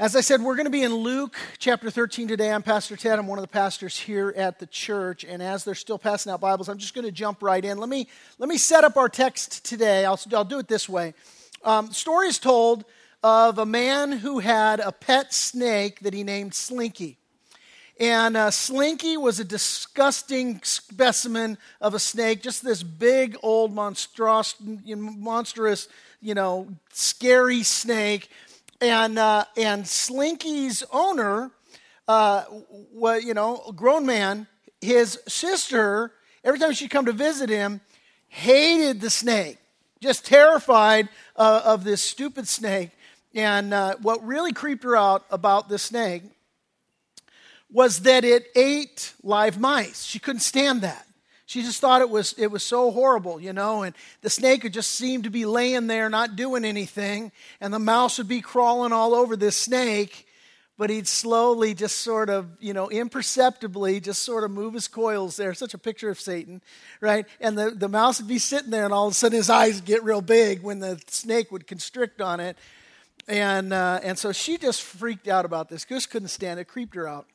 As I said, we're going to be in Luke chapter 13 today. I'm Pastor Ted. I'm one of the pastors here at the church. And as they're still passing out Bibles, I'm just going to jump right in. Let me, let me set up our text today. I'll, I'll do it this way. Um, story is told of a man who had a pet snake that he named Slinky. And uh, Slinky was a disgusting specimen of a snake, just this big, old, monstrous, monstrous, you know, scary snake and, uh, and Slinky's owner, uh, was, you know, a grown man, his sister, every time she'd come to visit him, hated the snake, just terrified uh, of this stupid snake. And uh, what really creeped her out about the snake was that it ate live mice. She couldn't stand that. She just thought it was, it was so horrible, you know, and the snake would just seem to be laying there not doing anything, and the mouse would be crawling all over this snake, but he'd slowly just sort of, you know, imperceptibly just sort of move his coils there. Such a picture of Satan, right? And the, the mouse would be sitting there, and all of a sudden his eyes would get real big when the snake would constrict on it. And, uh, and so she just freaked out about this. Just couldn't stand it, creeped her out.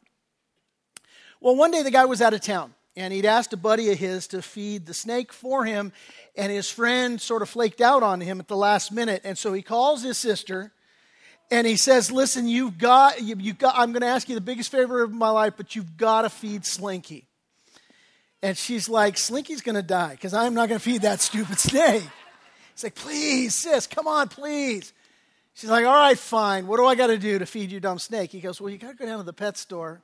Well, one day the guy was out of town and he'd asked a buddy of his to feed the snake for him, and his friend sort of flaked out on him at the last minute, and so he calls his sister, and he says, "Listen, you've got, you, have got. I'm going to ask you the biggest favor of my life, but you've got to feed Slinky." And she's like, "Slinky's going to die because I'm not going to feed that stupid snake." He's like, "Please, sis, come on, please." She's like, "All right, fine. What do I got to do to feed your dumb snake?" He goes, "Well, you got to go down to the pet store."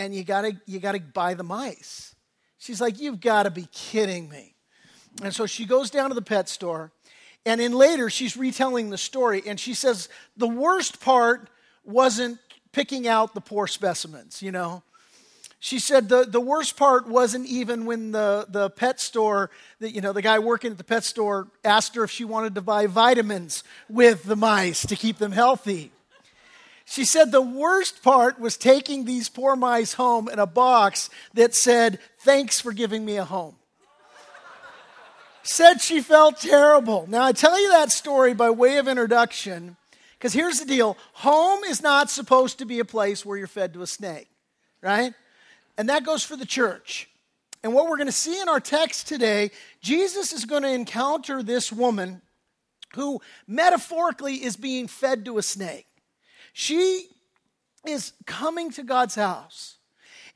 and you gotta you gotta buy the mice. She's like, You've got to be kidding me. And so she goes down to the pet store, and in later she's retelling the story, and she says the worst part wasn't picking out the poor specimens, you know. She said the, the worst part wasn't even when the, the pet store, the, you know, the guy working at the pet store asked her if she wanted to buy vitamins with the mice to keep them healthy. She said the worst part was taking these poor mice home in a box that said, Thanks for giving me a home. said she felt terrible. Now, I tell you that story by way of introduction because here's the deal home is not supposed to be a place where you're fed to a snake, right? And that goes for the church. And what we're going to see in our text today, Jesus is going to encounter this woman who metaphorically is being fed to a snake. She is coming to God's house.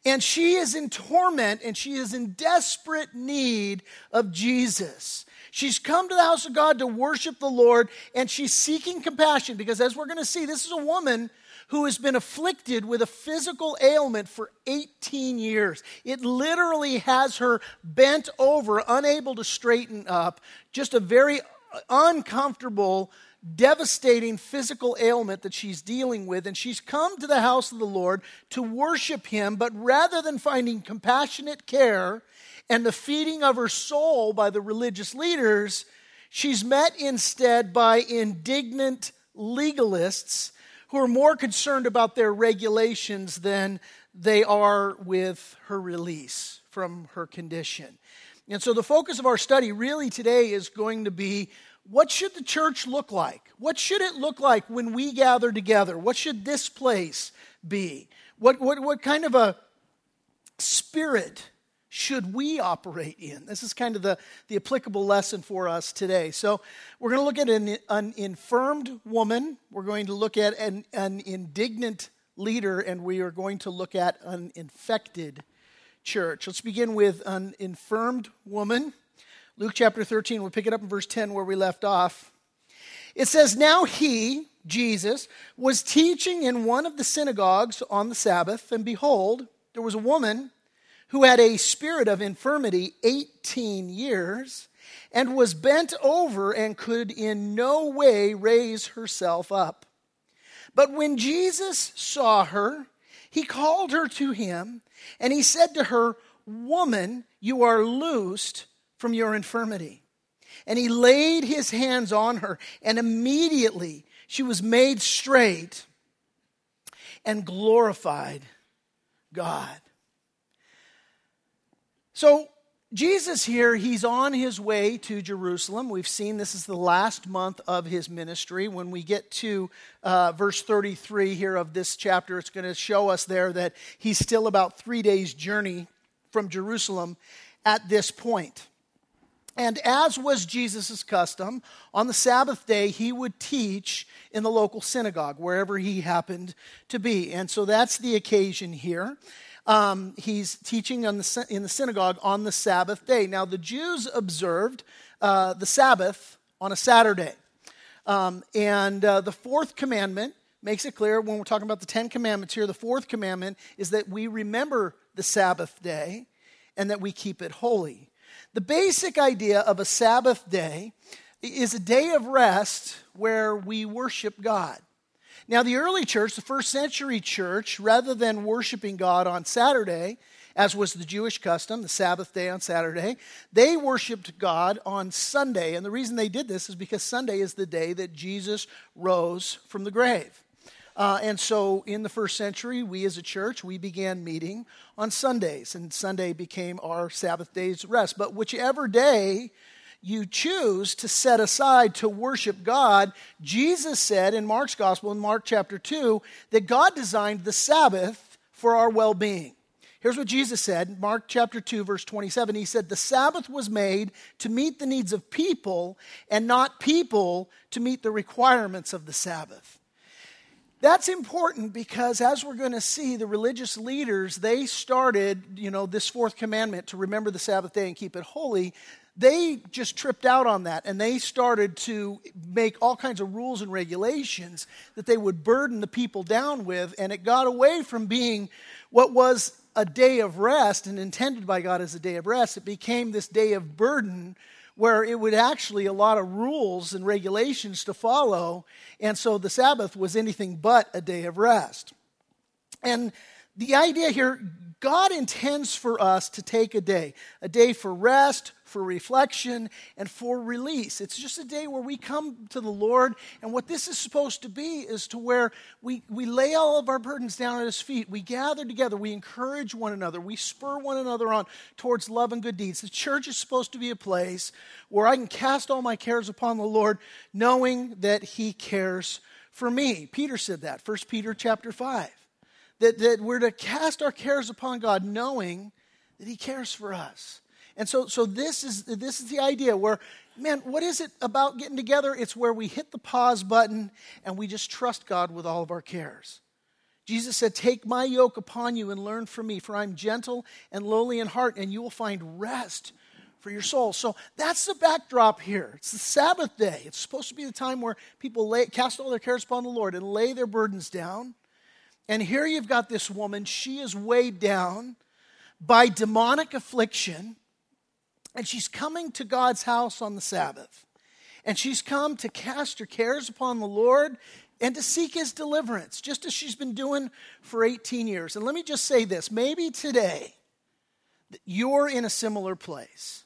And she is in torment and she is in desperate need of Jesus. She's come to the house of God to worship the Lord and she's seeking compassion because, as we're going to see, this is a woman who has been afflicted with a physical ailment for 18 years. It literally has her bent over, unable to straighten up, just a very uncomfortable devastating physical ailment that she's dealing with, and she's come to the house of the Lord to worship Him, but rather than finding compassionate care and the feeding of her soul by the religious leaders, she's met instead by indignant legalists who are more concerned about their regulations than they are with her release from her condition. And so the focus of our study really today is going to be what should the church look like? What should it look like when we gather together? What should this place be? What, what, what kind of a spirit should we operate in? This is kind of the, the applicable lesson for us today. So, we're going to look at an, an infirmed woman, we're going to look at an, an indignant leader, and we are going to look at an infected church. Let's begin with an infirmed woman. Luke chapter 13, we'll pick it up in verse 10 where we left off. It says, Now he, Jesus, was teaching in one of the synagogues on the Sabbath, and behold, there was a woman who had a spirit of infirmity 18 years and was bent over and could in no way raise herself up. But when Jesus saw her, he called her to him, and he said to her, Woman, you are loosed from your infirmity. And he laid his hands on her, and immediately she was made straight and glorified God. So, Jesus here, he's on his way to Jerusalem. We've seen this is the last month of his ministry. When we get to uh, verse 33 here of this chapter, it's going to show us there that he's still about three days' journey from Jerusalem at this point. And as was Jesus' custom, on the Sabbath day, he would teach in the local synagogue, wherever he happened to be. And so that's the occasion here um, he's teaching the, in the synagogue on the Sabbath day. Now, the Jews observed uh, the Sabbath on a Saturday. Um, and uh, the fourth commandment makes it clear when we're talking about the Ten Commandments here, the fourth commandment is that we remember the Sabbath day and that we keep it holy. The basic idea of a Sabbath day is a day of rest where we worship God. Now, the early church, the first century church, rather than worshiping God on Saturday, as was the Jewish custom, the Sabbath day on Saturday, they worshiped God on Sunday. And the reason they did this is because Sunday is the day that Jesus rose from the grave. Uh, and so in the first century, we as a church, we began meeting on Sundays, and Sunday became our Sabbath day's rest. But whichever day you choose to set aside to worship God, Jesus said in Mark's gospel, in Mark chapter 2, that God designed the Sabbath for our well being. Here's what Jesus said, Mark chapter 2, verse 27. He said, The Sabbath was made to meet the needs of people and not people to meet the requirements of the Sabbath. That's important because as we're going to see, the religious leaders, they started, you know, this fourth commandment to remember the Sabbath day and keep it holy they just tripped out on that and they started to make all kinds of rules and regulations that they would burden the people down with. And it got away from being what was a day of rest and intended by God as a day of rest. It became this day of burden where it would actually a lot of rules and regulations to follow. And so the Sabbath was anything but a day of rest. And the idea here God intends for us to take a day, a day for rest, for reflection, and for release. It's just a day where we come to the Lord, and what this is supposed to be is to where we, we lay all of our burdens down at His feet. We gather together, we encourage one another, we spur one another on towards love and good deeds. The church is supposed to be a place where I can cast all my cares upon the Lord, knowing that He cares for me. Peter said that, 1 Peter chapter 5. That, that we're to cast our cares upon God, knowing that He cares for us. And so, so this, is, this is the idea where, man, what is it about getting together? It's where we hit the pause button and we just trust God with all of our cares. Jesus said, Take my yoke upon you and learn from me, for I'm gentle and lowly in heart, and you will find rest for your soul. So that's the backdrop here. It's the Sabbath day. It's supposed to be the time where people lay, cast all their cares upon the Lord and lay their burdens down. And here you've got this woman. She is weighed down by demonic affliction. And she's coming to God's house on the Sabbath. And she's come to cast her cares upon the Lord and to seek his deliverance, just as she's been doing for 18 years. And let me just say this maybe today you're in a similar place.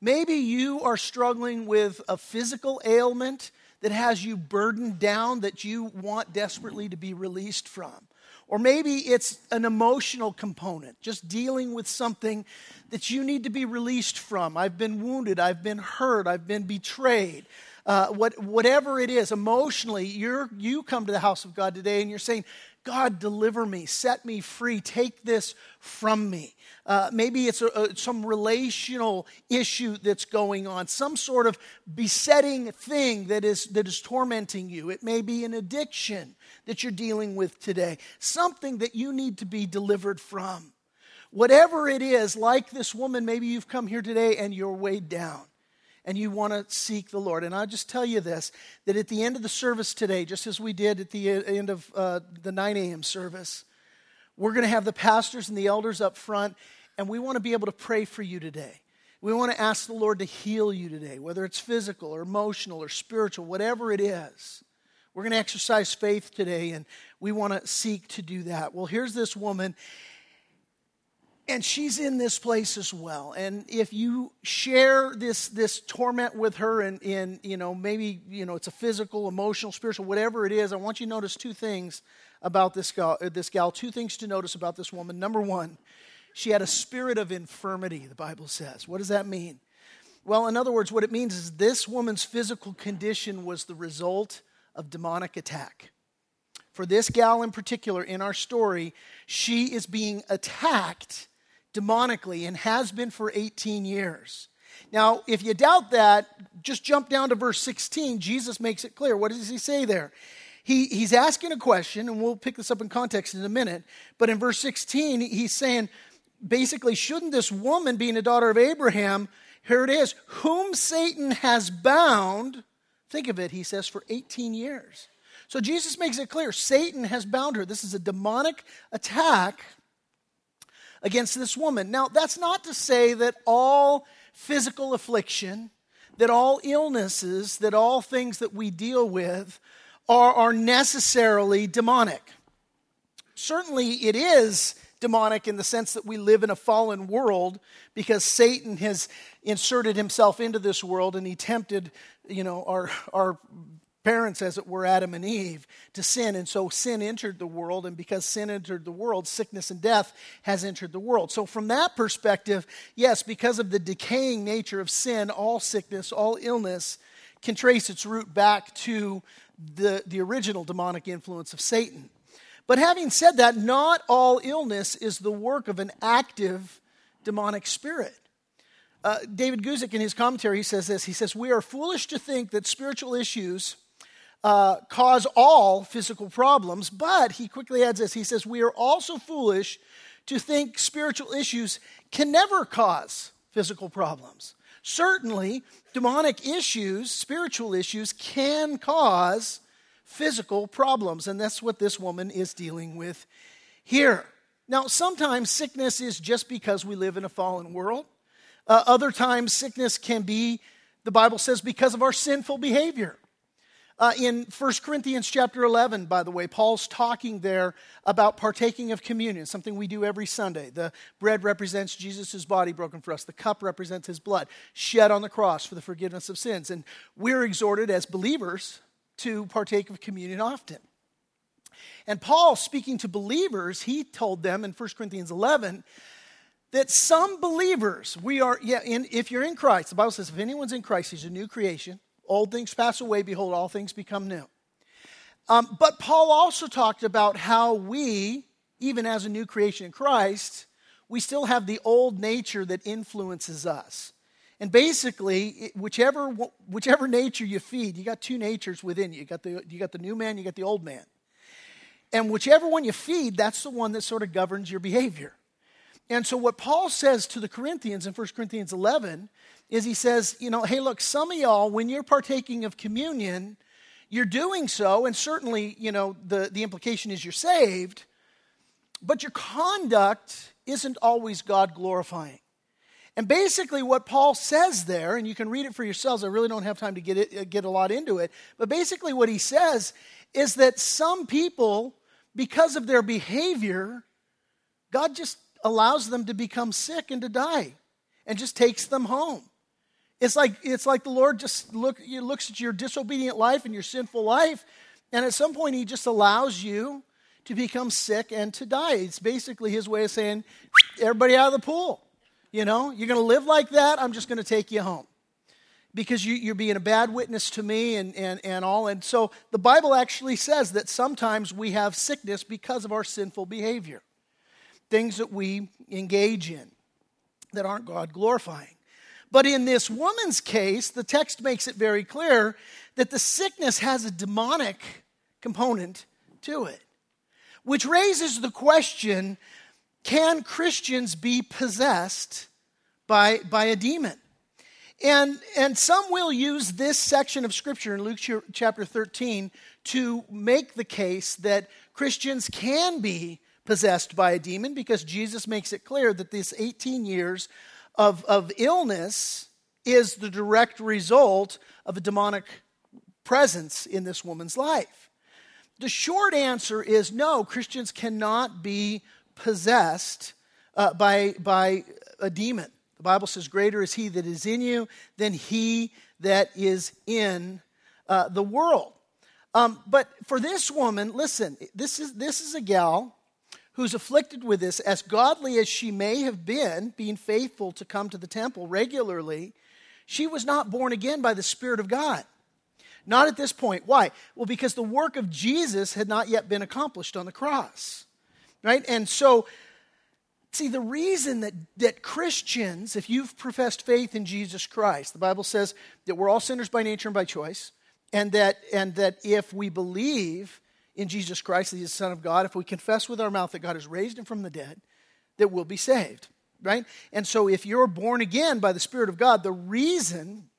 Maybe you are struggling with a physical ailment that has you burdened down that you want desperately to be released from. Or maybe it's an emotional component, just dealing with something that you need to be released from. I've been wounded, I've been hurt, I've been betrayed. Uh, what, whatever it is, emotionally, you're, you come to the house of God today and you're saying, God, deliver me, set me free, take this from me. Uh, maybe it's a, a, some relational issue that's going on, some sort of besetting thing that is, that is tormenting you. It may be an addiction that you're dealing with today, something that you need to be delivered from. Whatever it is, like this woman, maybe you've come here today and you're weighed down and you want to seek the Lord. And I'll just tell you this that at the end of the service today, just as we did at the end of uh, the 9 a.m. service, we're going to have the pastors and the elders up front, and we want to be able to pray for you today. We want to ask the Lord to heal you today, whether it's physical or emotional or spiritual, whatever it is. We're going to exercise faith today, and we want to seek to do that. Well, here's this woman, and she's in this place as well and if you share this this torment with her and in you know maybe you know it's a physical emotional spiritual whatever it is i want you to notice two things about this gal, uh, this gal two things to notice about this woman number one she had a spirit of infirmity, the Bible says. What does that mean? Well, in other words, what it means is this woman's physical condition was the result of demonic attack. For this gal in particular in our story, she is being attacked demonically and has been for 18 years. Now, if you doubt that, just jump down to verse 16. Jesus makes it clear. What does he say there? He, he's asking a question, and we'll pick this up in context in a minute. But in verse 16, he's saying, basically, shouldn't this woman, being a daughter of Abraham, here it is, whom Satan has bound, think of it, he says, for 18 years. So Jesus makes it clear Satan has bound her. This is a demonic attack against this woman. Now, that's not to say that all physical affliction, that all illnesses, that all things that we deal with are, are necessarily demonic. Certainly, it is demonic in the sense that we live in a fallen world because Satan has inserted himself into this world and he tempted, you know, our, our parents, as it were, Adam and Eve, to sin. And so sin entered the world. And because sin entered the world, sickness and death has entered the world. So, from that perspective, yes, because of the decaying nature of sin, all sickness, all illness can trace its root back to the, the original demonic influence of Satan. But having said that, not all illness is the work of an active demonic spirit. Uh, David Guzik, in his commentary, he says this. He says, We are foolish to think that spiritual issues uh, cause all physical problems. But he quickly adds this he says, We are also foolish to think spiritual issues can never cause physical problems. Certainly, demonic issues, spiritual issues, can cause physical problems. And that's what this woman is dealing with here. Now, sometimes sickness is just because we live in a fallen world. Uh, other times, sickness can be, the Bible says, because of our sinful behavior. Uh, in 1 Corinthians chapter 11, by the way, Paul's talking there about partaking of communion, something we do every Sunday. The bread represents Jesus' body broken for us, the cup represents his blood shed on the cross for the forgiveness of sins. And we're exhorted as believers to partake of communion often. And Paul, speaking to believers, he told them in 1 Corinthians 11 that some believers, we are, yeah, in, if you're in Christ, the Bible says if anyone's in Christ, he's a new creation. Old things pass away, behold, all things become new. Um, but Paul also talked about how we, even as a new creation in Christ, we still have the old nature that influences us. And basically, whichever, whichever nature you feed, you got two natures within you. You got, the, you got the new man, you got the old man. And whichever one you feed, that's the one that sort of governs your behavior. And so, what Paul says to the Corinthians in 1 Corinthians 11 is he says, you know, hey, look, some of y'all, when you're partaking of communion, you're doing so, and certainly, you know, the, the implication is you're saved, but your conduct isn't always God glorifying. And basically, what Paul says there, and you can read it for yourselves, I really don't have time to get, it, get a lot into it, but basically, what he says is that some people, because of their behavior, God just allows them to become sick and to die and just takes them home. It's like, it's like the Lord just look, looks at your disobedient life and your sinful life, and at some point, He just allows you to become sick and to die. It's basically His way of saying, everybody out of the pool. You know, you're going to live like that, I'm just going to take you home. Because you, are being a bad witness to me and, and, and all. And so the Bible actually says that sometimes we have sickness because of our sinful behavior, things that we engage in that aren't God glorifying. But in this woman's case, the text makes it very clear that the sickness has a demonic component to it, which raises the question can Christians be possessed by, by a demon? And, and some will use this section of Scripture in Luke chapter 13 to make the case that Christians can be possessed by a demon because Jesus makes it clear that this 18 years of, of illness is the direct result of a demonic presence in this woman's life. The short answer is no, Christians cannot be possessed uh, by, by a demon. The Bible says, Greater is he that is in you than he that is in uh, the world. Um, but for this woman, listen, this is, this is a gal who's afflicted with this, as godly as she may have been, being faithful to come to the temple regularly, she was not born again by the Spirit of God. Not at this point. Why? Well, because the work of Jesus had not yet been accomplished on the cross. Right? And so, see, the reason that, that Christians, if you've professed faith in Jesus Christ, the Bible says that we're all sinners by nature and by choice, and that, and that if we believe in Jesus Christ, that He's the Son of God, if we confess with our mouth that God has raised Him from the dead, that we'll be saved. Right? And so, if you're born again by the Spirit of God, the reason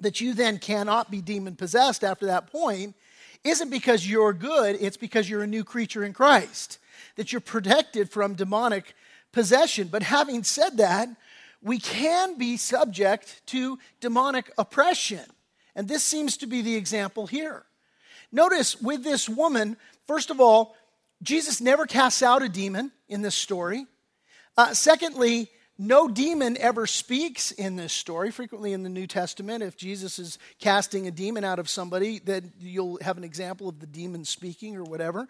that you then cannot be demon possessed after that point isn't because you're good, it's because you're a new creature in Christ, that you're protected from demonic possession. But having said that, we can be subject to demonic oppression. And this seems to be the example here. Notice with this woman, first of all, Jesus never casts out a demon in this story. Uh, secondly, no demon ever speaks in this story. Frequently in the New Testament, if Jesus is casting a demon out of somebody, then you'll have an example of the demon speaking or whatever.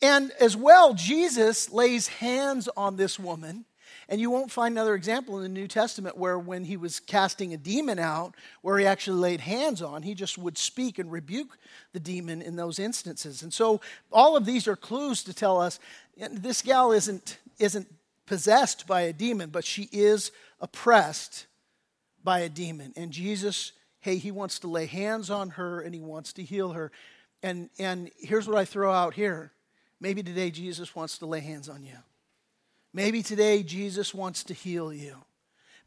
And as well, Jesus lays hands on this woman. And you won't find another example in the New Testament where, when he was casting a demon out, where he actually laid hands on, he just would speak and rebuke the demon in those instances. And so, all of these are clues to tell us this gal isn't, isn't possessed by a demon, but she is oppressed by a demon. And Jesus, hey, he wants to lay hands on her and he wants to heal her. And, and here's what I throw out here. Maybe today Jesus wants to lay hands on you. Maybe today Jesus wants to heal you.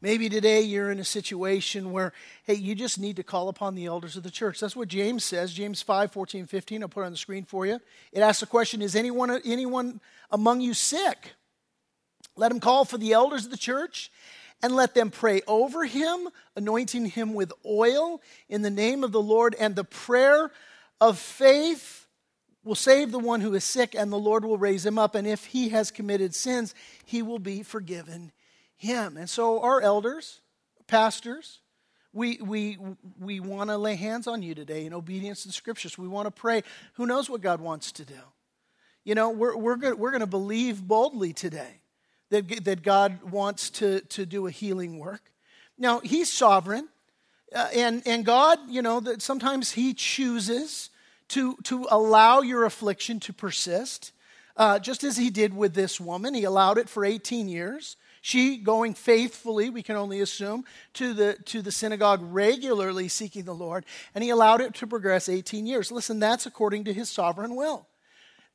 Maybe today you're in a situation where, hey, you just need to call upon the elders of the church. That's what James says, James 5, 14, 15. I'll put it on the screen for you. It asks the question Is anyone, anyone among you sick? Let him call for the elders of the church and let them pray over him, anointing him with oil in the name of the Lord. And the prayer of faith will save the one who is sick, and the Lord will raise him up. And if he has committed sins, he will be forgiven him. And so, our elders, pastors, we, we, we want to lay hands on you today in obedience to the scriptures. We want to pray. Who knows what God wants to do? You know, we're, we're, good, we're going to believe boldly today that, that God wants to, to do a healing work. Now, He's sovereign, uh, and, and God, you know, that sometimes He chooses to, to allow your affliction to persist, uh, just as He did with this woman. He allowed it for 18 years. She going faithfully, we can only assume, to the, to the synagogue regularly seeking the Lord, and he allowed it to progress 18 years. Listen, that's according to his sovereign will.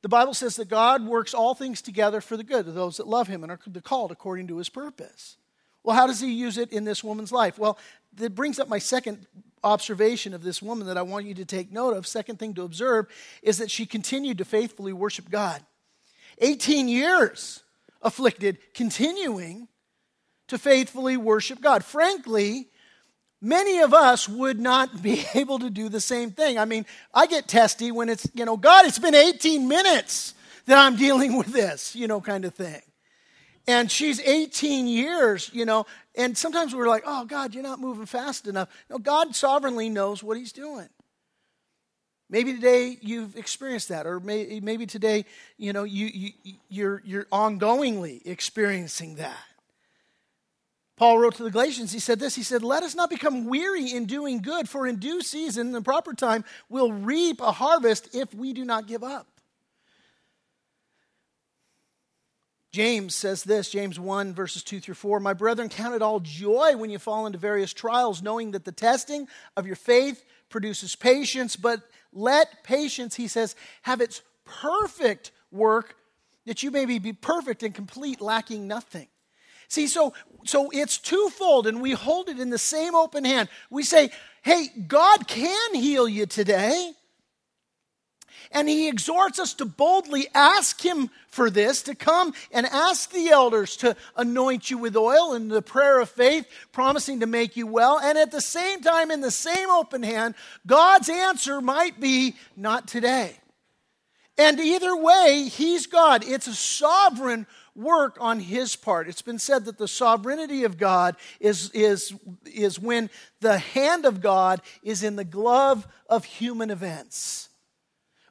The Bible says that God works all things together for the good of those that love him and are called according to his purpose. Well, how does he use it in this woman's life? Well, that brings up my second observation of this woman that I want you to take note of. Second thing to observe is that she continued to faithfully worship God. 18 years afflicted, continuing to faithfully worship God. Frankly, many of us would not be able to do the same thing. I mean, I get testy when it's, you know, God, it's been 18 minutes that I'm dealing with this, you know, kind of thing. And she's 18 years, you know, and sometimes we're like, oh, God, you're not moving fast enough. No, God sovereignly knows what He's doing. Maybe today you've experienced that, or may, maybe today, you know, you, you, you're, you're ongoingly experiencing that. Paul wrote to the Galatians, he said this He said, Let us not become weary in doing good, for in due season, the proper time, we'll reap a harvest if we do not give up. James says this, James 1, verses 2 through 4 My brethren, count it all joy when you fall into various trials, knowing that the testing of your faith produces patience, but let patience, he says, have its perfect work, that you may be perfect and complete, lacking nothing. See, so, so it's twofold, and we hold it in the same open hand. We say, hey, God can heal you today. And he exhorts us to boldly ask him for this, to come and ask the elders to anoint you with oil in the prayer of faith, promising to make you well. And at the same time, in the same open hand, God's answer might be, not today. And either way, he's God. It's a sovereign work on his part. It's been said that the sovereignty of God is, is, is when the hand of God is in the glove of human events.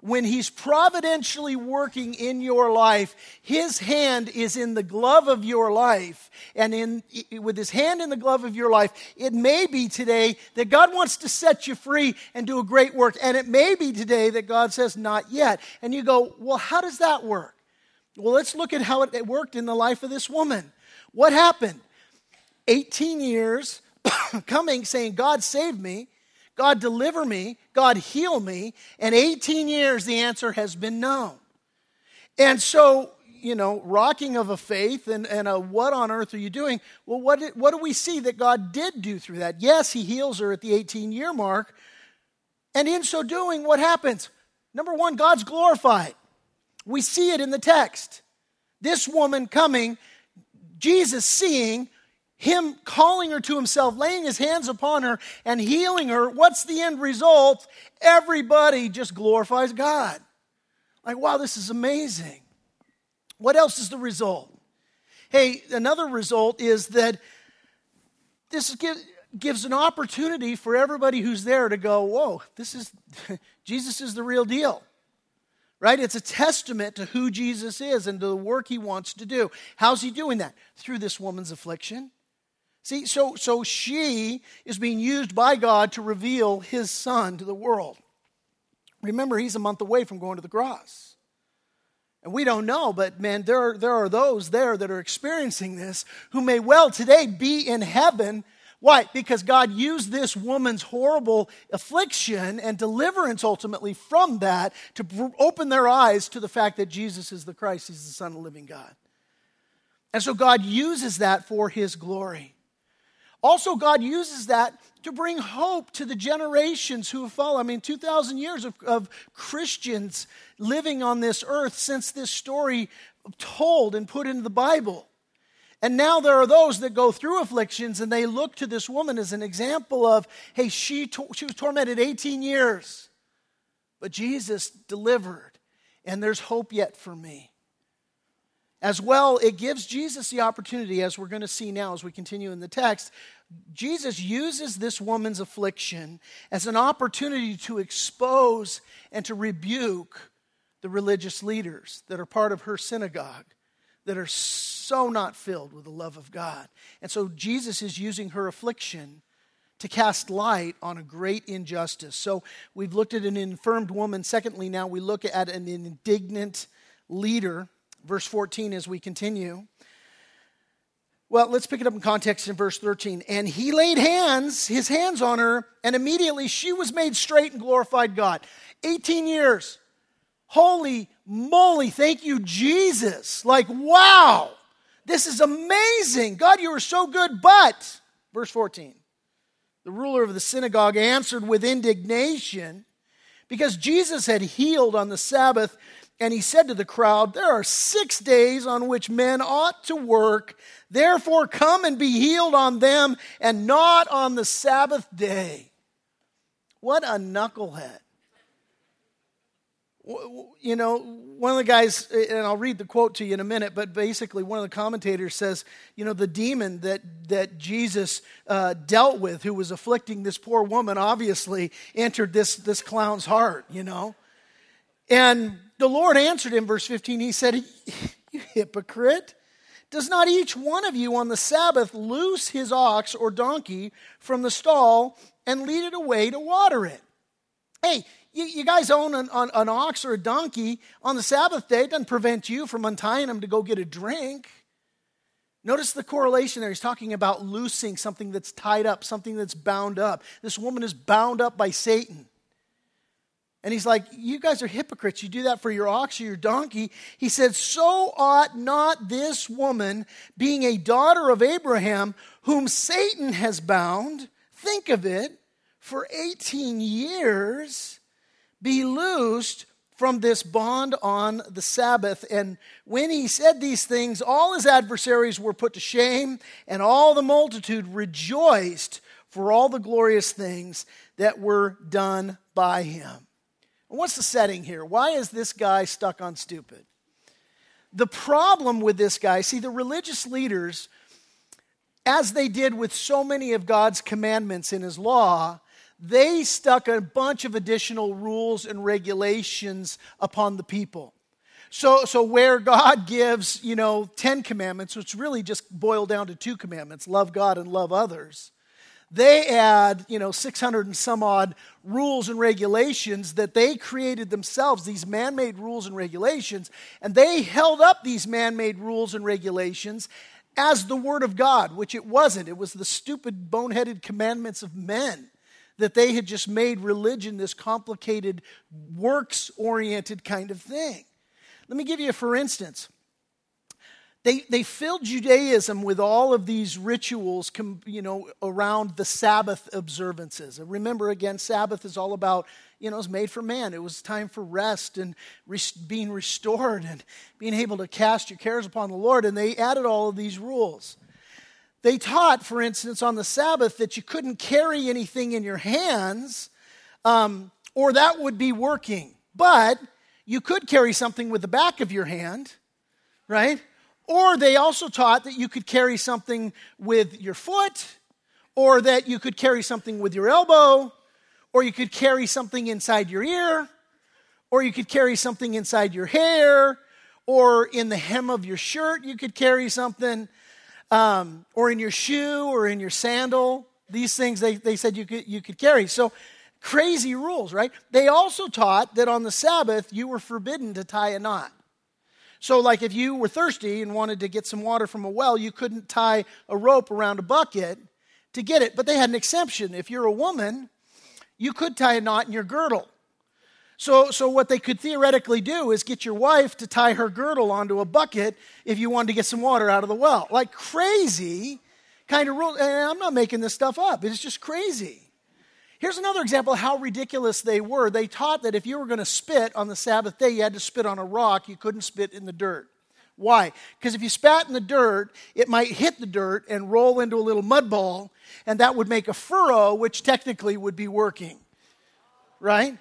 When He's providentially working in your life, His hand is in the glove of your life. And in, with His hand in the glove of your life, it may be today that God wants to set you free and do a great work. And it may be today that God says, not yet. And you go, well, how does that work? Well, let's look at how it worked in the life of this woman. What happened? 18 years coming saying, God save me. God deliver me, God heal me, and 18 years the answer has been no. And so, you know, rocking of a faith and, and a what on earth are you doing? Well, what, did, what do we see that God did do through that? Yes, he heals her at the 18 year mark. And in so doing, what happens? Number one, God's glorified. We see it in the text. This woman coming, Jesus seeing, him calling her to himself, laying his hands upon her, and healing her, what's the end result? Everybody just glorifies God. Like, wow, this is amazing. What else is the result? Hey, another result is that this gives an opportunity for everybody who's there to go, whoa, this is, Jesus is the real deal. Right? It's a testament to who Jesus is and to the work he wants to do. How's he doing that? Through this woman's affliction See, so, so she is being used by God to reveal his son to the world. Remember, he's a month away from going to the cross. And we don't know, but man, there are, there are those there that are experiencing this who may well today be in heaven. Why? Because God used this woman's horrible affliction and deliverance ultimately from that to open their eyes to the fact that Jesus is the Christ, He's the Son of the living God. And so God uses that for His glory. Also, God uses that to bring hope to the generations who have followed. I mean, 2,000 years of, of Christians living on this earth since this story told and put into the Bible. And now there are those that go through afflictions and they look to this woman as an example of, hey, she, to- she was tormented 18 years, but Jesus delivered, and there's hope yet for me. As well, it gives Jesus the opportunity, as we're going to see now as we continue in the text, Jesus uses this woman's affliction as an opportunity to expose and to rebuke the religious leaders that are part of her synagogue that are so not filled with the love of God. And so Jesus is using her affliction to cast light on a great injustice. So we've looked at an infirmed woman. Secondly, now we look at an indignant leader. Verse 14 as we continue. Well, let's pick it up in context in verse 13. And he laid hands, his hands on her, and immediately she was made straight and glorified God. 18 years. Holy moly, thank you, Jesus. Like, wow, this is amazing. God, you are so good. But, verse 14, the ruler of the synagogue answered with indignation because Jesus had healed on the Sabbath and he said to the crowd, There are six days on which men ought to work. Therefore, come and be healed on them and not on the Sabbath day. What a knucklehead. You know, one of the guys, and I'll read the quote to you in a minute, but basically, one of the commentators says, you know, the demon that, that Jesus uh, dealt with, who was afflicting this poor woman, obviously entered this, this clown's heart, you know. And the Lord answered him, verse 15, he said, You hypocrite. Does not each one of you on the Sabbath loose his ox or donkey from the stall and lead it away to water it? Hey, you, you guys own an, an, an, ox or a donkey on the Sabbath day. It doesn't prevent you from untying them to go get a drink. Notice the correlation there. He's talking about loosing something that's tied up, something that's bound up. This woman is bound up by Satan. And he's like, You guys are hypocrites. You do that for your ox or your donkey. He said, So ought not this woman, being a daughter of Abraham, whom Satan has bound, think of it, for 18 years, be loosed from this bond on the Sabbath. And when he said these things, all his adversaries were put to shame, and all the multitude rejoiced for all the glorious things that were done by him. What's the setting here? Why is this guy stuck on stupid? The problem with this guy, see, the religious leaders, as they did with so many of God's commandments in his law, they stuck a bunch of additional rules and regulations upon the people. So, so where God gives, you know, 10 commandments, which really just boil down to two commandments love God and love others, they add, you know, 600 and some odd rules and regulations that they created themselves, these man made rules and regulations, and they held up these man made rules and regulations as the Word of God, which it wasn't. It was the stupid, boneheaded commandments of men that they had just made religion this complicated, works oriented kind of thing. Let me give you for instance. They, they filled Judaism with all of these rituals, you know, around the Sabbath observances. And remember, again, Sabbath is all about, you know, it was made for man. It was time for rest and being restored and being able to cast your cares upon the Lord. And they added all of these rules. They taught, for instance, on the Sabbath that you couldn't carry anything in your hands, um, or that would be working. But you could carry something with the back of your hand, right? Or they also taught that you could carry something with your foot, or that you could carry something with your elbow, or you could carry something inside your ear, or you could carry something inside your hair, or in the hem of your shirt, you could carry something, um, or in your shoe, or in your sandal. These things they, they said you could, you could carry. So, crazy rules, right? They also taught that on the Sabbath, you were forbidden to tie a knot. So, like if you were thirsty and wanted to get some water from a well, you couldn't tie a rope around a bucket to get it. But they had an exception. If you're a woman, you could tie a knot in your girdle. So, so what they could theoretically do is get your wife to tie her girdle onto a bucket if you wanted to get some water out of the well. Like crazy kind of rule. And I'm not making this stuff up. It's just crazy. Here's another example of how ridiculous they were. They taught that if you were going to spit on the Sabbath day, you had to spit on a rock. You couldn't spit in the dirt. Why? Because if you spat in the dirt, it might hit the dirt and roll into a little mud ball, and that would make a furrow, which technically would be working. Right?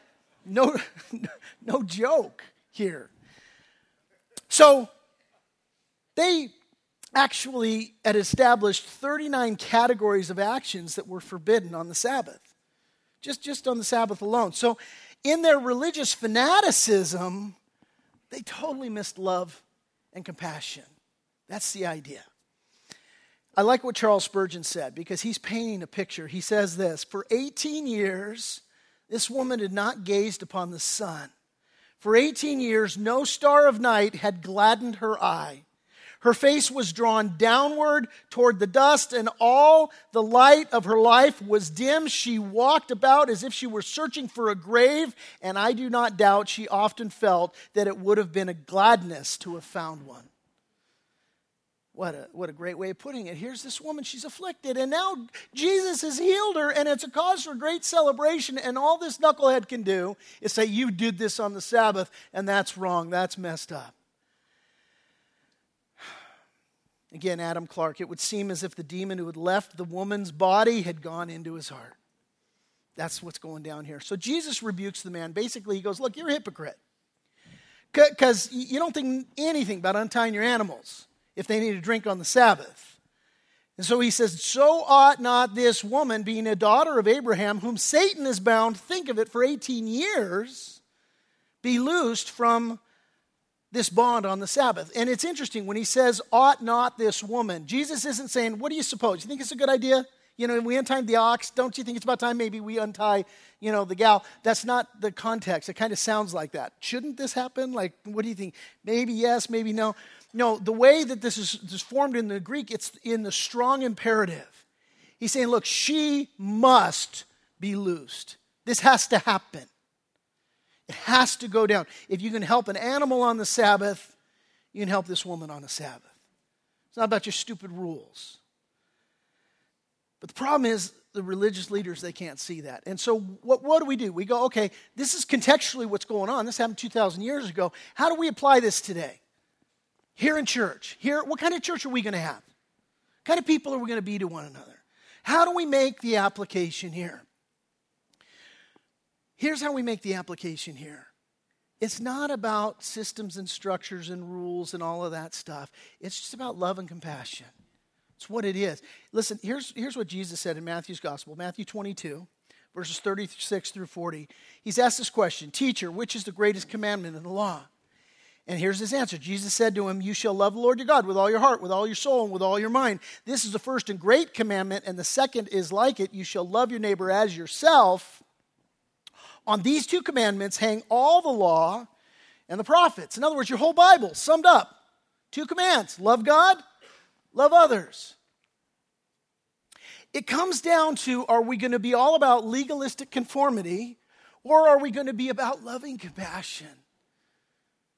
No, no joke here. So they actually had established 39 categories of actions that were forbidden on the Sabbath just, just on the Sabbath alone. So, in their religious fanaticism, they totally missed love and compassion. That's the idea. I like what Charles Spurgeon said because he's painting a picture. He says this For 18 years, this woman had not gazed upon the sun. For 18 years, no star of night had gladdened her eye. Her face was drawn downward toward the dust, and all the light of her life was dim. She walked about as if she were searching for a grave, and I do not doubt she often felt that it would have been a gladness to have found one. What a, what a great way of putting it. Here's this woman, she's afflicted, and now Jesus has healed her, and it's a cause for great celebration. And all this knucklehead can do is say, You did this on the Sabbath, and that's wrong, that's messed up. Again, Adam Clarke, it would seem as if the demon who had left the woman's body had gone into his heart. That's what's going down here. So Jesus rebukes the man. Basically, he goes, Look, you're a hypocrite. Because you don't think anything about untying your animals if they need a drink on the Sabbath. And so he says, So ought not this woman, being a daughter of Abraham, whom Satan is bound, think of it, for 18 years, be loosed from this bond on the Sabbath. And it's interesting when he says, ought not this woman, Jesus isn't saying, what do you suppose? You think it's a good idea? You know, we untie the ox. Don't you think it's about time maybe we untie, you know, the gal? That's not the context. It kind of sounds like that. Shouldn't this happen? Like, what do you think? Maybe yes, maybe no. No, the way that this is, this is formed in the Greek, it's in the strong imperative. He's saying, look, she must be loosed. This has to happen. It has to go down. If you can help an animal on the Sabbath, you can help this woman on the Sabbath. It's not about your stupid rules. But the problem is, the religious leaders, they can't see that. And so, what, what do we do? We go, okay, this is contextually what's going on. This happened 2,000 years ago. How do we apply this today? Here in church. Here, what kind of church are we going to have? What kind of people are we going to be to one another? How do we make the application here? Here's how we make the application here it's not about systems and structures and rules and all of that stuff, it's just about love and compassion. It's what it is. Listen, here's, here's what Jesus said in Matthew's gospel, Matthew 22, verses 36 through 40. He's asked this question Teacher, which is the greatest commandment in the law? And here's his answer Jesus said to him, You shall love the Lord your God with all your heart, with all your soul, and with all your mind. This is the first and great commandment, and the second is like it. You shall love your neighbor as yourself. On these two commandments hang all the law and the prophets. In other words, your whole Bible summed up. Two commands love God, love others. It comes down to are we going to be all about legalistic conformity or are we going to be about loving compassion?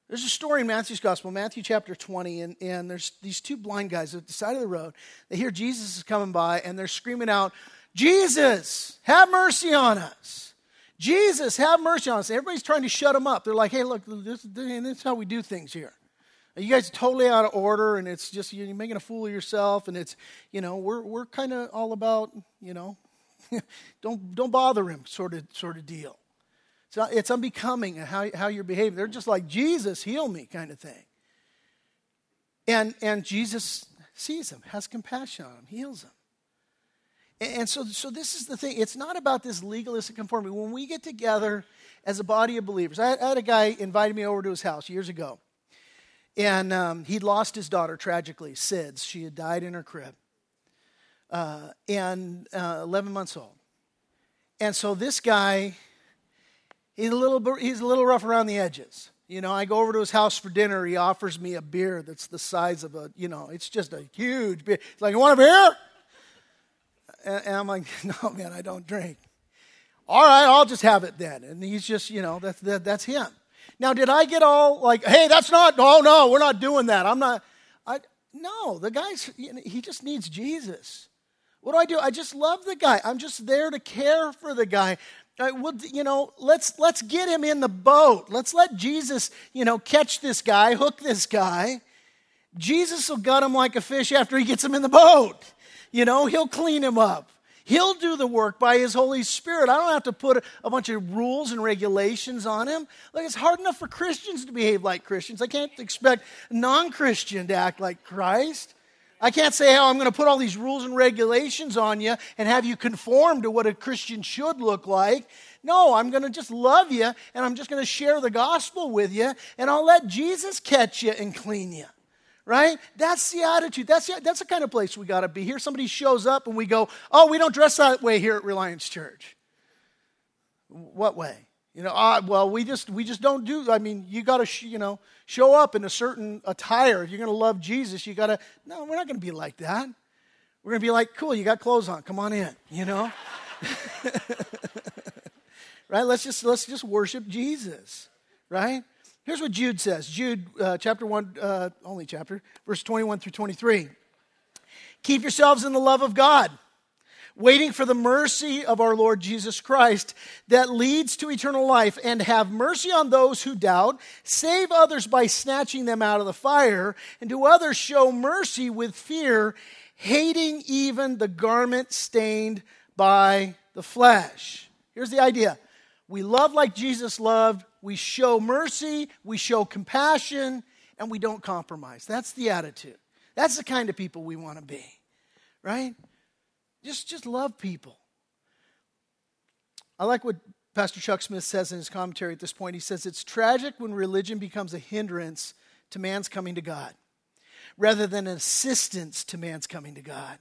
There's a story in Matthew's Gospel, Matthew chapter 20, and, and there's these two blind guys at the side of the road. They hear Jesus is coming by, and they're screaming out, Jesus, have mercy on us. Jesus, have mercy on us. everybody's trying to shut them up. They're like, hey, look, this, this is how we do things here. You guys are totally out of order, and it's just you're making a fool of yourself, and it's, you know, we're, we're kind of all about, you know, don't, don't bother him sort of, sort of deal. So it's unbecoming how, how you're behaving. They're just like, Jesus, heal me kind of thing. And, and Jesus sees them, has compassion on them, heals them. And, so, so this is the thing. It's not about this legalistic conformity. When we get together as a body of believers, I had, I had a guy invited me over to his house years ago. And um, he'd lost his daughter tragically, SIDS. She had died in her crib. Uh, and uh, 11 months old. And so this guy he's a little he's a little rough around the edges. You know, I go over to his house for dinner. He offers me a beer that's the size of a, you know, it's just a huge beer. He's like, "You want a beer?" And, I'm like, "No, man, I don't drink." All right, I'll just have it then. And he's just, you know, that's that, that's him. Now, did I get all like, "Hey, that's not. Oh no, we're not doing that. I'm not." I no, the guy's he just needs Jesus. What do I do? I just love the guy. I'm just there to care for the guy. Uh, well, you know, let's let's get him in the boat. Let's let Jesus, you know, catch this guy, hook this guy. Jesus will gut him like a fish after he gets him in the boat. You know, he'll clean him up. He'll do the work by his Holy Spirit. I don't have to put a bunch of rules and regulations on him. Like it's hard enough for Christians to behave like Christians. I can't expect a non-Christian to act like Christ. I can't say how I'm going to put all these rules and regulations on you and have you conform to what a Christian should look like. No, I'm going to just love you and I'm just going to share the gospel with you and I'll let Jesus catch you and clean you. Right? That's the attitude. That's the, that's the kind of place we got to be. Here, somebody shows up and we go, Oh, we don't dress that way here at Reliance Church. What way? You know, uh, well, we just we just don't do. I mean, you got to sh- you know show up in a certain attire. If you're going to love Jesus, you got to. No, we're not going to be like that. We're going to be like, cool, you got clothes on. Come on in. You know, right? Let's just let's just worship Jesus, right? Here's what Jude says. Jude, uh, chapter one, uh, only chapter, verse 21 through 23. Keep yourselves in the love of God waiting for the mercy of our Lord Jesus Christ that leads to eternal life, and have mercy on those who doubt, save others by snatching them out of the fire, and to others show mercy with fear, hating even the garment stained by the flesh. Here's the idea we love like Jesus loved, we show mercy, we show compassion, and we don't compromise. That's the attitude. That's the kind of people we want to be, right? Just, just love people. I like what Pastor Chuck Smith says in his commentary at this point. He says, It's tragic when religion becomes a hindrance to man's coming to God rather than an assistance to man's coming to God.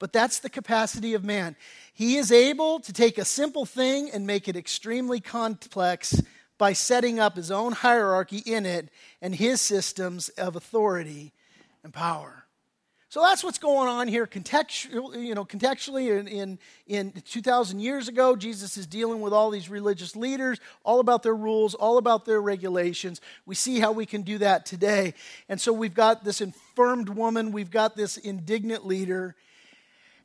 But that's the capacity of man. He is able to take a simple thing and make it extremely complex by setting up his own hierarchy in it and his systems of authority and power. So that's what's going on here contextually, you know, contextually in, in, in 2,000 years ago. Jesus is dealing with all these religious leaders, all about their rules, all about their regulations. We see how we can do that today. And so we've got this infirmed woman, we've got this indignant leader.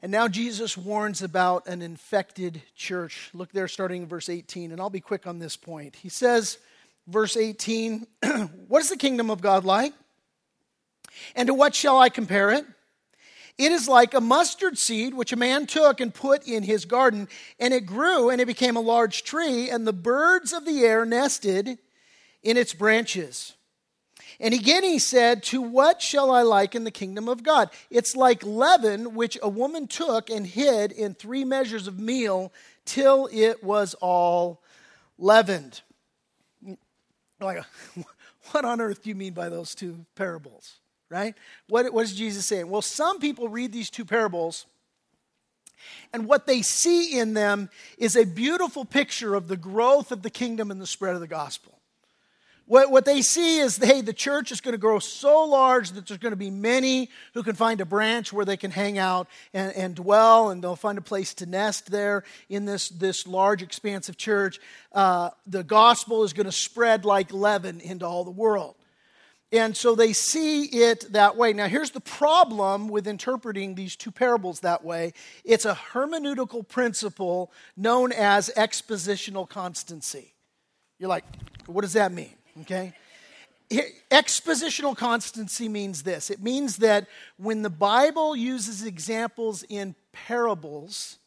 And now Jesus warns about an infected church. Look there, starting in verse 18, and I'll be quick on this point. He says, verse 18, What is the kingdom of God like? And to what shall I compare it? It is like a mustard seed which a man took and put in his garden, and it grew and it became a large tree, and the birds of the air nested in its branches. And again he said, To what shall I liken the kingdom of God? It's like leaven, which a woman took and hid in three measures of meal till it was all leavened. Like, what on earth do you mean by those two parables? Right? What, what is Jesus saying? Well, some people read these two parables and what they see in them is a beautiful picture of the growth of the kingdom and the spread of the gospel. What, what they see is, hey, the church is going to grow so large that there's going to be many who can find a branch where they can hang out and, and dwell, and they'll find a place to nest there in this, this large, expansive church. Uh, the gospel is going to spread like leaven into all the world. And so they see it that way. Now, here's the problem with interpreting these two parables that way it's a hermeneutical principle known as expositional constancy. You're like, what does that mean? Okay? Expositional constancy means this it means that when the Bible uses examples in parables,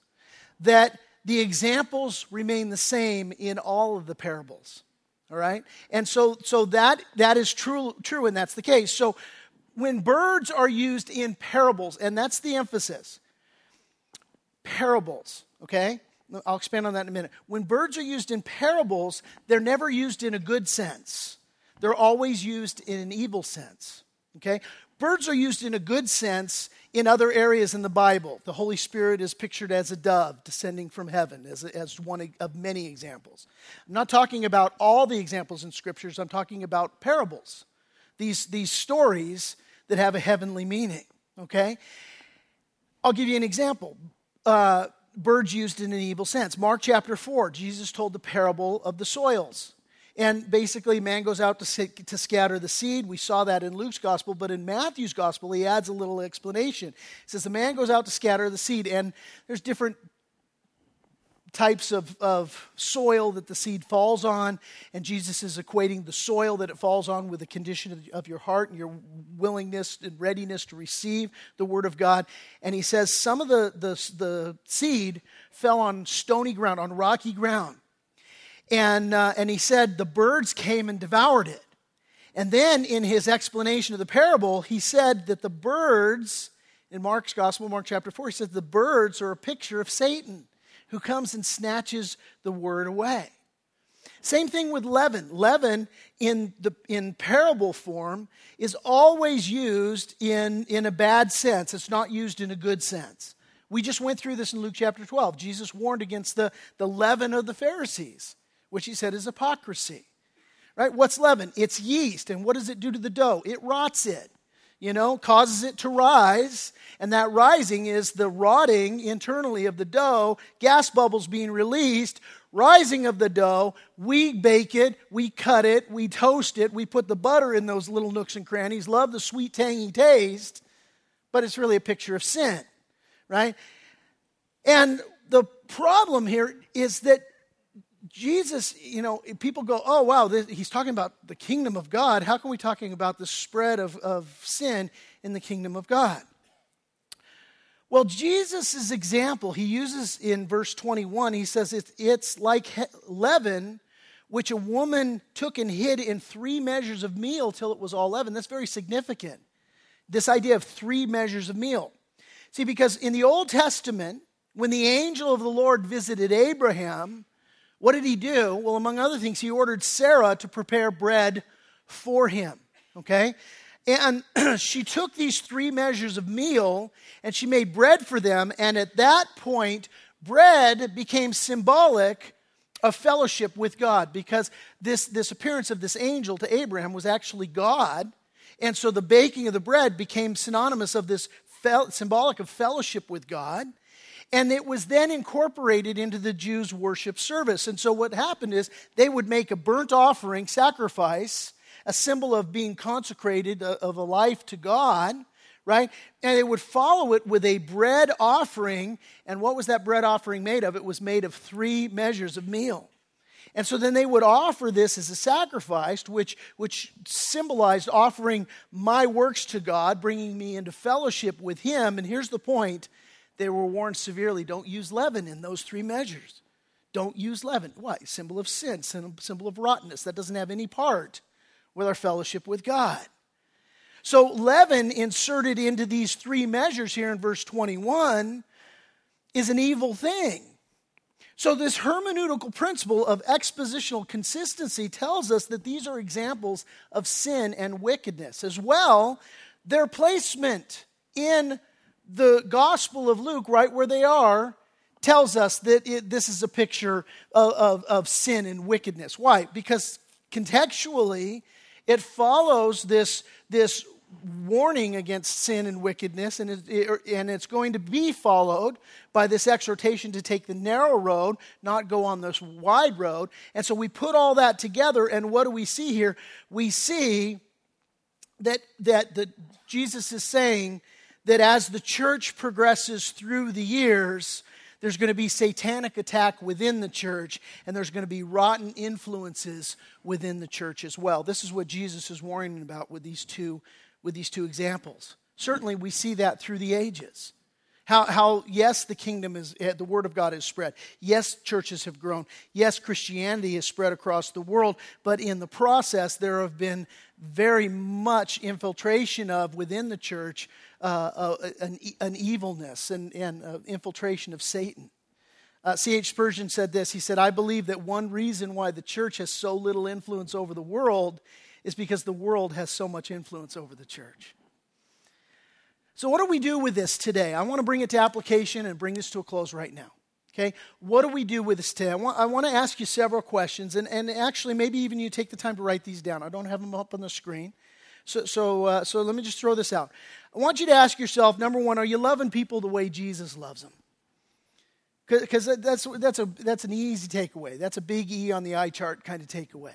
that the examples remain the same in all of the parables. All right? And so, so that, that is true, true, and that's the case. So when birds are used in parables, and that's the emphasis, parables, okay? I'll expand on that in a minute. When birds are used in parables, they're never used in a good sense. They're always used in an evil sense. Okay? Birds are used in a good sense in other areas in the Bible. The Holy Spirit is pictured as a dove descending from heaven, as, as one of many examples. I'm not talking about all the examples in scriptures, I'm talking about parables, these, these stories that have a heavenly meaning. Okay? I'll give you an example. Uh, birds used in an evil sense. Mark chapter 4, Jesus told the parable of the soils. And basically, man goes out to, to scatter the seed. We saw that in Luke's gospel, but in Matthew's gospel, he adds a little explanation. He says, The man goes out to scatter the seed, and there's different types of, of soil that the seed falls on, and Jesus is equating the soil that it falls on with the condition of, of your heart and your willingness and readiness to receive the Word of God. And he says some of the, the, the seed fell on stony ground, on rocky ground. And, uh, and he said the birds came and devoured it. And then in his explanation of the parable, he said that the birds, in Mark's gospel, Mark chapter 4, he says the birds are a picture of Satan who comes and snatches the word away. Same thing with leaven. Leaven in, the, in parable form is always used in, in a bad sense, it's not used in a good sense. We just went through this in Luke chapter 12. Jesus warned against the, the leaven of the Pharisees, which he said is hypocrisy. Right? What's leaven? It's yeast. And what does it do to the dough? It rots it you know, causes it to rise. And that rising is the rotting internally of the dough, gas bubbles being released, rising of the dough. We bake it, we cut it, we toast it, we put the butter in those little nooks and crannies, love the sweet, tangy taste, but it's really a picture of sin, right? And the problem here is that Jesus, you know, people go, oh, wow, this, he's talking about the kingdom of God. How can we talking about the spread of, of sin in the kingdom of God? Well, Jesus' example, he uses in verse 21, he says it's, it's like leaven, which a woman took and hid in three measures of meal till it was all leaven. That's very significant. This idea of three measures of meal. See, because in the Old Testament, when the angel of the Lord visited Abraham, what did he do? Well, among other things, he ordered Sarah to prepare bread for him. Okay? And she took these three measures of meal and she made bread for them. And at that point, bread became symbolic of fellowship with God because this, this appearance of this angel to Abraham was actually God. And so the baking of the bread became synonymous of this fel- symbolic of fellowship with God. And it was then incorporated into the Jews' worship service. And so what happened is they would make a burnt offering sacrifice, a symbol of being consecrated uh, of a life to God, right? And they would follow it with a bread offering. And what was that bread offering made of? It was made of three measures of meal. And so then they would offer this as a sacrifice, which, which symbolized offering my works to God, bringing me into fellowship with Him. And here's the point they were warned severely don't use leaven in those three measures. Don't use leaven. Why? Symbol of sin, symbol of rottenness. That doesn't have any part with our fellowship with God. So, leaven inserted into these three measures here in verse 21 is an evil thing. So, this hermeneutical principle of expositional consistency tells us that these are examples of sin and wickedness. As well, their placement in the Gospel of Luke, right where they are, tells us that it, this is a picture of, of, of sin and wickedness. Why? Because contextually, it follows this, this warning against sin and wickedness, and, it, and it's going to be followed by this exhortation to take the narrow road, not go on this wide road. And so we put all that together, and what do we see here? We see that, that the, Jesus is saying that as the church progresses through the years, there's going to be satanic attack within the church and there's going to be rotten influences within the church as well. This is what jesus is warning about with these two with these two examples. Certainly we see that through the ages how, how yes the kingdom is eh, the word of god is spread yes churches have grown yes christianity has spread across the world but in the process there have been very much infiltration of within the church uh, uh, an, an, evilness and, and uh, infiltration of Satan. C.H. Spurgeon said this He said, I believe that one reason why the church has so little influence over the world is because the world has so much influence over the church. So, what do we do with this today? I want to bring it to application and bring this to a close right now. Okay, what do we do with this today? I want, I want to ask you several questions, and, and actually, maybe even you take the time to write these down. I don't have them up on the screen. So, so, uh, so let me just throw this out. I want you to ask yourself number one, are you loving people the way Jesus loves them? Because that's, that's, a, that's an easy takeaway. That's a big E on the eye chart kind of takeaway.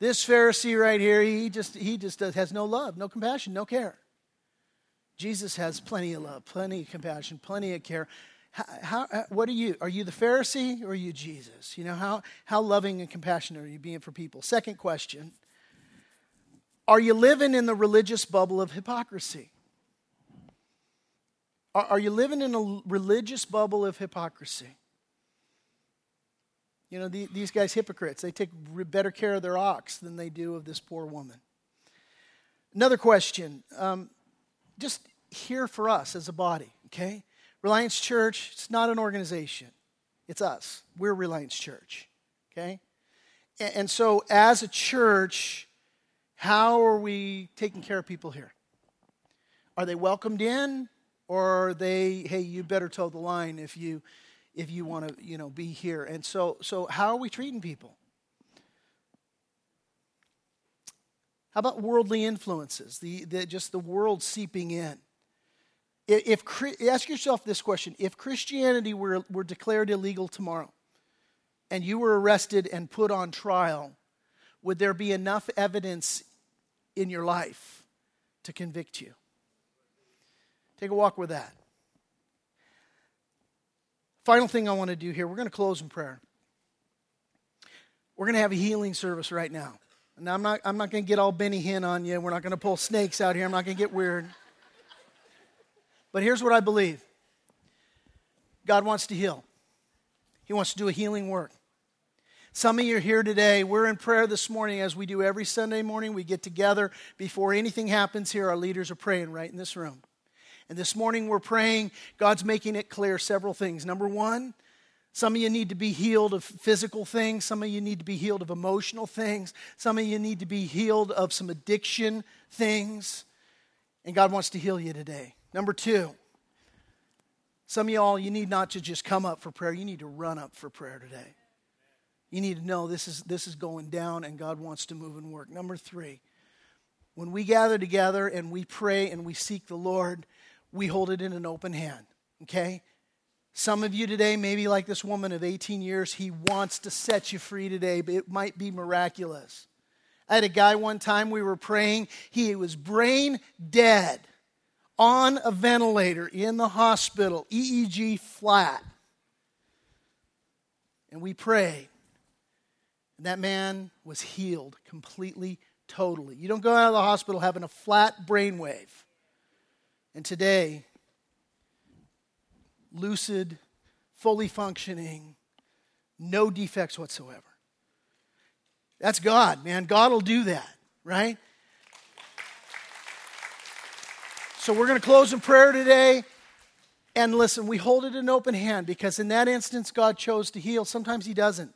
This Pharisee right here, he just, he just has no love, no compassion, no care. Jesus has plenty of love, plenty of compassion, plenty of care. How, how, what are you? Are you the Pharisee or are you Jesus? You know, how, how loving and compassionate are you being for people? Second question are you living in the religious bubble of hypocrisy? Are, are you living in a religious bubble of hypocrisy? You know, the, these guys, hypocrites, they take better care of their ox than they do of this poor woman. Another question, um, just here for us as a body, okay? Reliance Church, it's not an organization, it's us. We're Reliance Church, okay? And, and so, as a church, how are we taking care of people here? Are they welcomed in? Or are they, hey, you better toe the line if you if you want to, you know, be here. And so so how are we treating people? How about worldly influences? The, the just the world seeping in. If, if ask yourself this question: If Christianity were, were declared illegal tomorrow, and you were arrested and put on trial, would there be enough evidence in your life to convict you? Take a walk with that. Final thing I want to do here, we're going to close in prayer. We're going to have a healing service right now. And I'm not, I'm not going to get all Benny Hinn on you. We're not going to pull snakes out here. I'm not going to get weird. But here's what I believe God wants to heal, He wants to do a healing work. Some of you are here today. We're in prayer this morning as we do every Sunday morning. We get together before anything happens here. Our leaders are praying right in this room. And this morning we're praying, God's making it clear several things. Number one, some of you need to be healed of physical things. Some of you need to be healed of emotional things. Some of you need to be healed of some addiction things. And God wants to heal you today. Number two, some of y'all, you need not to just come up for prayer, you need to run up for prayer today. You need to know this is, this is going down and God wants to move and work. Number three, when we gather together and we pray and we seek the Lord, we hold it in an open hand, okay? Some of you today, maybe like this woman of 18 years, he wants to set you free today, but it might be miraculous. I had a guy one time, we were praying, he was brain dead on a ventilator in the hospital, EEG flat. And we prayed. And that man was healed completely, totally. You don't go out of the hospital having a flat brainwave. And today, lucid, fully functioning, no defects whatsoever. That's God, man. God will do that. right? So we're going to close in prayer today. And listen, we hold it in open hand because in that instance, God chose to heal. Sometimes He doesn't.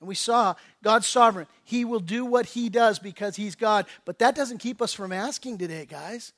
And we saw God's sovereign. He will do what He does because He's God. But that doesn't keep us from asking today, guys.